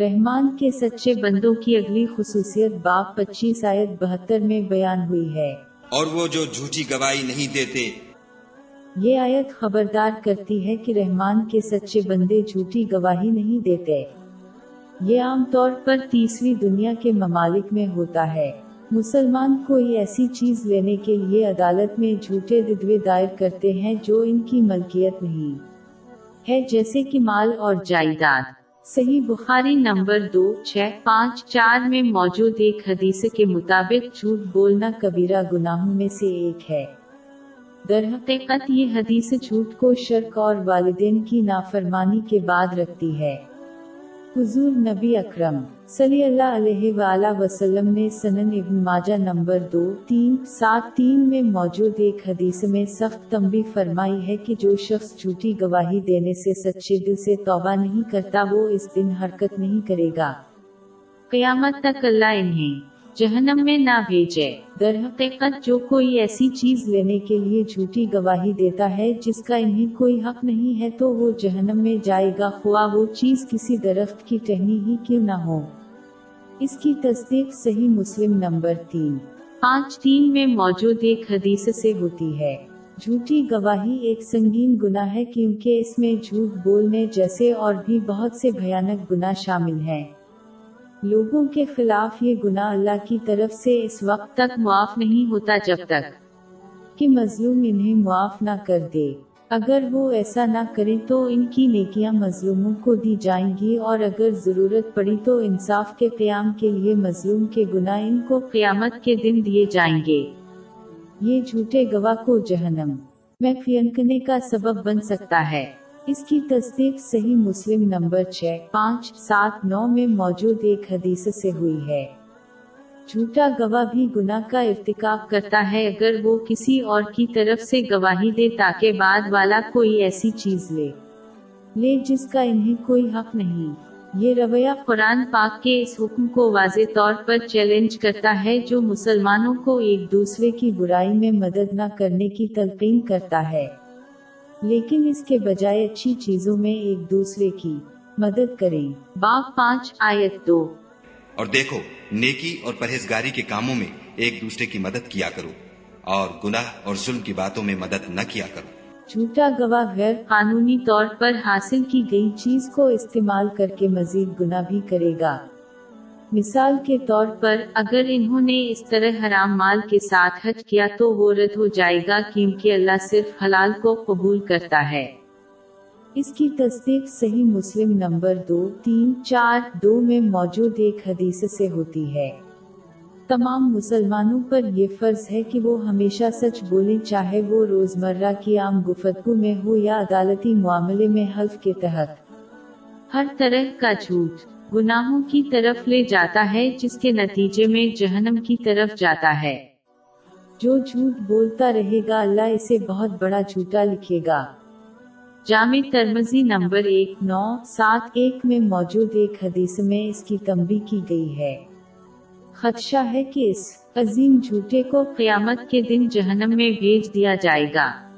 رحمان کے سچے بندوں کی اگلی خصوصیت باپ پچیس آیت بہتر میں بیان ہوئی ہے۔ اور وہ جو جھوٹی گواہی نہیں دیتے۔ یہ آیت خبردار کرتی ہے کہ رحمان کے سچے بندے جھوٹی گواہی نہیں دیتے۔ یہ عام طور پر تیسری دنیا کے ممالک میں ہوتا ہے۔ مسلمان کوئی ایسی چیز لینے کے لیے عدالت میں جھوٹے ددوے دائر کرتے ہیں جو ان کی ملکیت نہیں۔ ہے جیسے کہ مال اور جائیداد۔ صحیح بخاری نمبر دو، چھ، پانچ، چار میں موجود ایک حدیث کے مطابق جھوٹ بولنا کبیرہ گناہوں میں سے ایک ہے۔ در حقیقت یہ حدیث جھوٹ کو شرک اور والدین کی نافرمانی کے بعد رکھتی ہے۔ حضور نبی اکرم صلی اللہ علیہ وآلہ وسلم نے سنن ابن ماجہ نمبر دو، تین، سات، تین میں موجود ایک حدیث میں سخت تنبی فرمائی ہے کہ جو شخص جھوٹی گواہی دینے سے سچے دل سے توبہ نہیں کرتا، وہ اس دن حرکت نہیں کرے گا۔ قیامت تک اللہ انہیں جہنم میں نہ بھیجے۔ در حقیقت جو کوئی ایسی چیز لینے کے لیے جھوٹی گواہی دیتا ہے جس کا انہیں کوئی حق نہیں ہے تو وہ جہنم میں جائے گا، خواہ وہ چیز کسی درخت کی ٹہنی ہی کیوں نہ ہو۔ اس کی تصدیق صحیح مسلم نمبر تین۔ پانچ تین میں موجود ایک حدیث سے ہوتی ہے۔ جھوٹی گواہی ایک سنگین گناہ ہے کیونکہ اس میں جھوٹ بولنے جیسے اور بھی بہت سے بھیانک گناہ شامل ہیں۔ لوگوں کے خلاف یہ گناہ اللہ کی طرف سے اس وقت تک معاف نہیں ہوتا جب تک کہ مظلوم انہیں معاف نہ کر دے۔ اگر وہ ایسا نہ کریں تو ان کی نیکیاں مظلوموں کو دی جائیں گی اور اگر ضرورت پڑی تو انصاف کے قیام کے لیے مظلوم کے گناہ ان کو قیامت کے دن دیے جائیں گے۔ یہ جھوٹے گواہ کو جہنم۔ میں فینکنے کا سبب بن سکتا ہے۔ اس کی تصدیق صحیح مسلم نمبر چھ پانچ سات نو میں موجود ایک حدیث سے ہوئی ہے۔ جھوٹا گواہ بھی گناہ کا ارتکاب کرتا ہے اگر وہ کسی اور کی طرف سے گواہی دے تاکہ بعد والا کوئی ایسی چیز لے۔ لے جس کا انہیں کوئی حق نہیں۔ یہ رویہ قرآن پاک کے اس حکم کو واضح طور پر چیلنج کرتا ہے جو مسلمانوں کو ایک دوسرے کی برائی میں مدد نہ کرنے کی تلقین کرتا ہے۔ لیکن اس کے بجائے اچھی چیزوں میں ایک دوسرے کی مدد کریں۔ باپ پانچ آیت دو۔ اور دیکھو نیکی اور پرہیزگاری کے کاموں میں ایک دوسرے کی مدد کیا کرو اور گناہ اور ظلم کی باتوں میں مدد نہ کیا کرو۔ جھوٹا گواہ غیر قانونی طور پر حاصل کی گئی چیز کو استعمال کر کے مزید گناہ بھی کرے گا۔ مثال کے طور پر، اگر انہوں نے اس طرح حرام مال کے ساتھ حج کیا تو وہ رد ہو جائے گا کیونکہ اللہ صرف حلال کو قبول کرتا ہے۔ اس کی تصدیق صحیح مسلم نمبر دو، تین، چار، دو میں موجود ایک حدیث سے ہوتی ہے۔ تمام مسلمانوں پر یہ فرض ہے کہ وہ ہمیشہ سچ بولیں، چاہے وہ روزمرہ کی عام گفتگو میں ہو یا عدالتی معاملے میں حلف کے تحت۔ ہر طرح کا جھوٹ۔ گناہوں کی طرف لے جاتا ہے، جس کے نتیجے میں جہنم کی طرف جاتا ہے۔ جو جھوٹ بولتا رہے گا، اللہ اسے بہت بڑا جھوٹا لکھے گا۔ جامع ترمزی نمبر ایک، نو، سات، ایک میں موجود ایک حدیث میں اس کی تمبی کی گئی ہے۔ خدشہ ہے کہ اس عظیم جھوٹے کو قیامت کے دن جہنم میں بھیج دیا جائے گا۔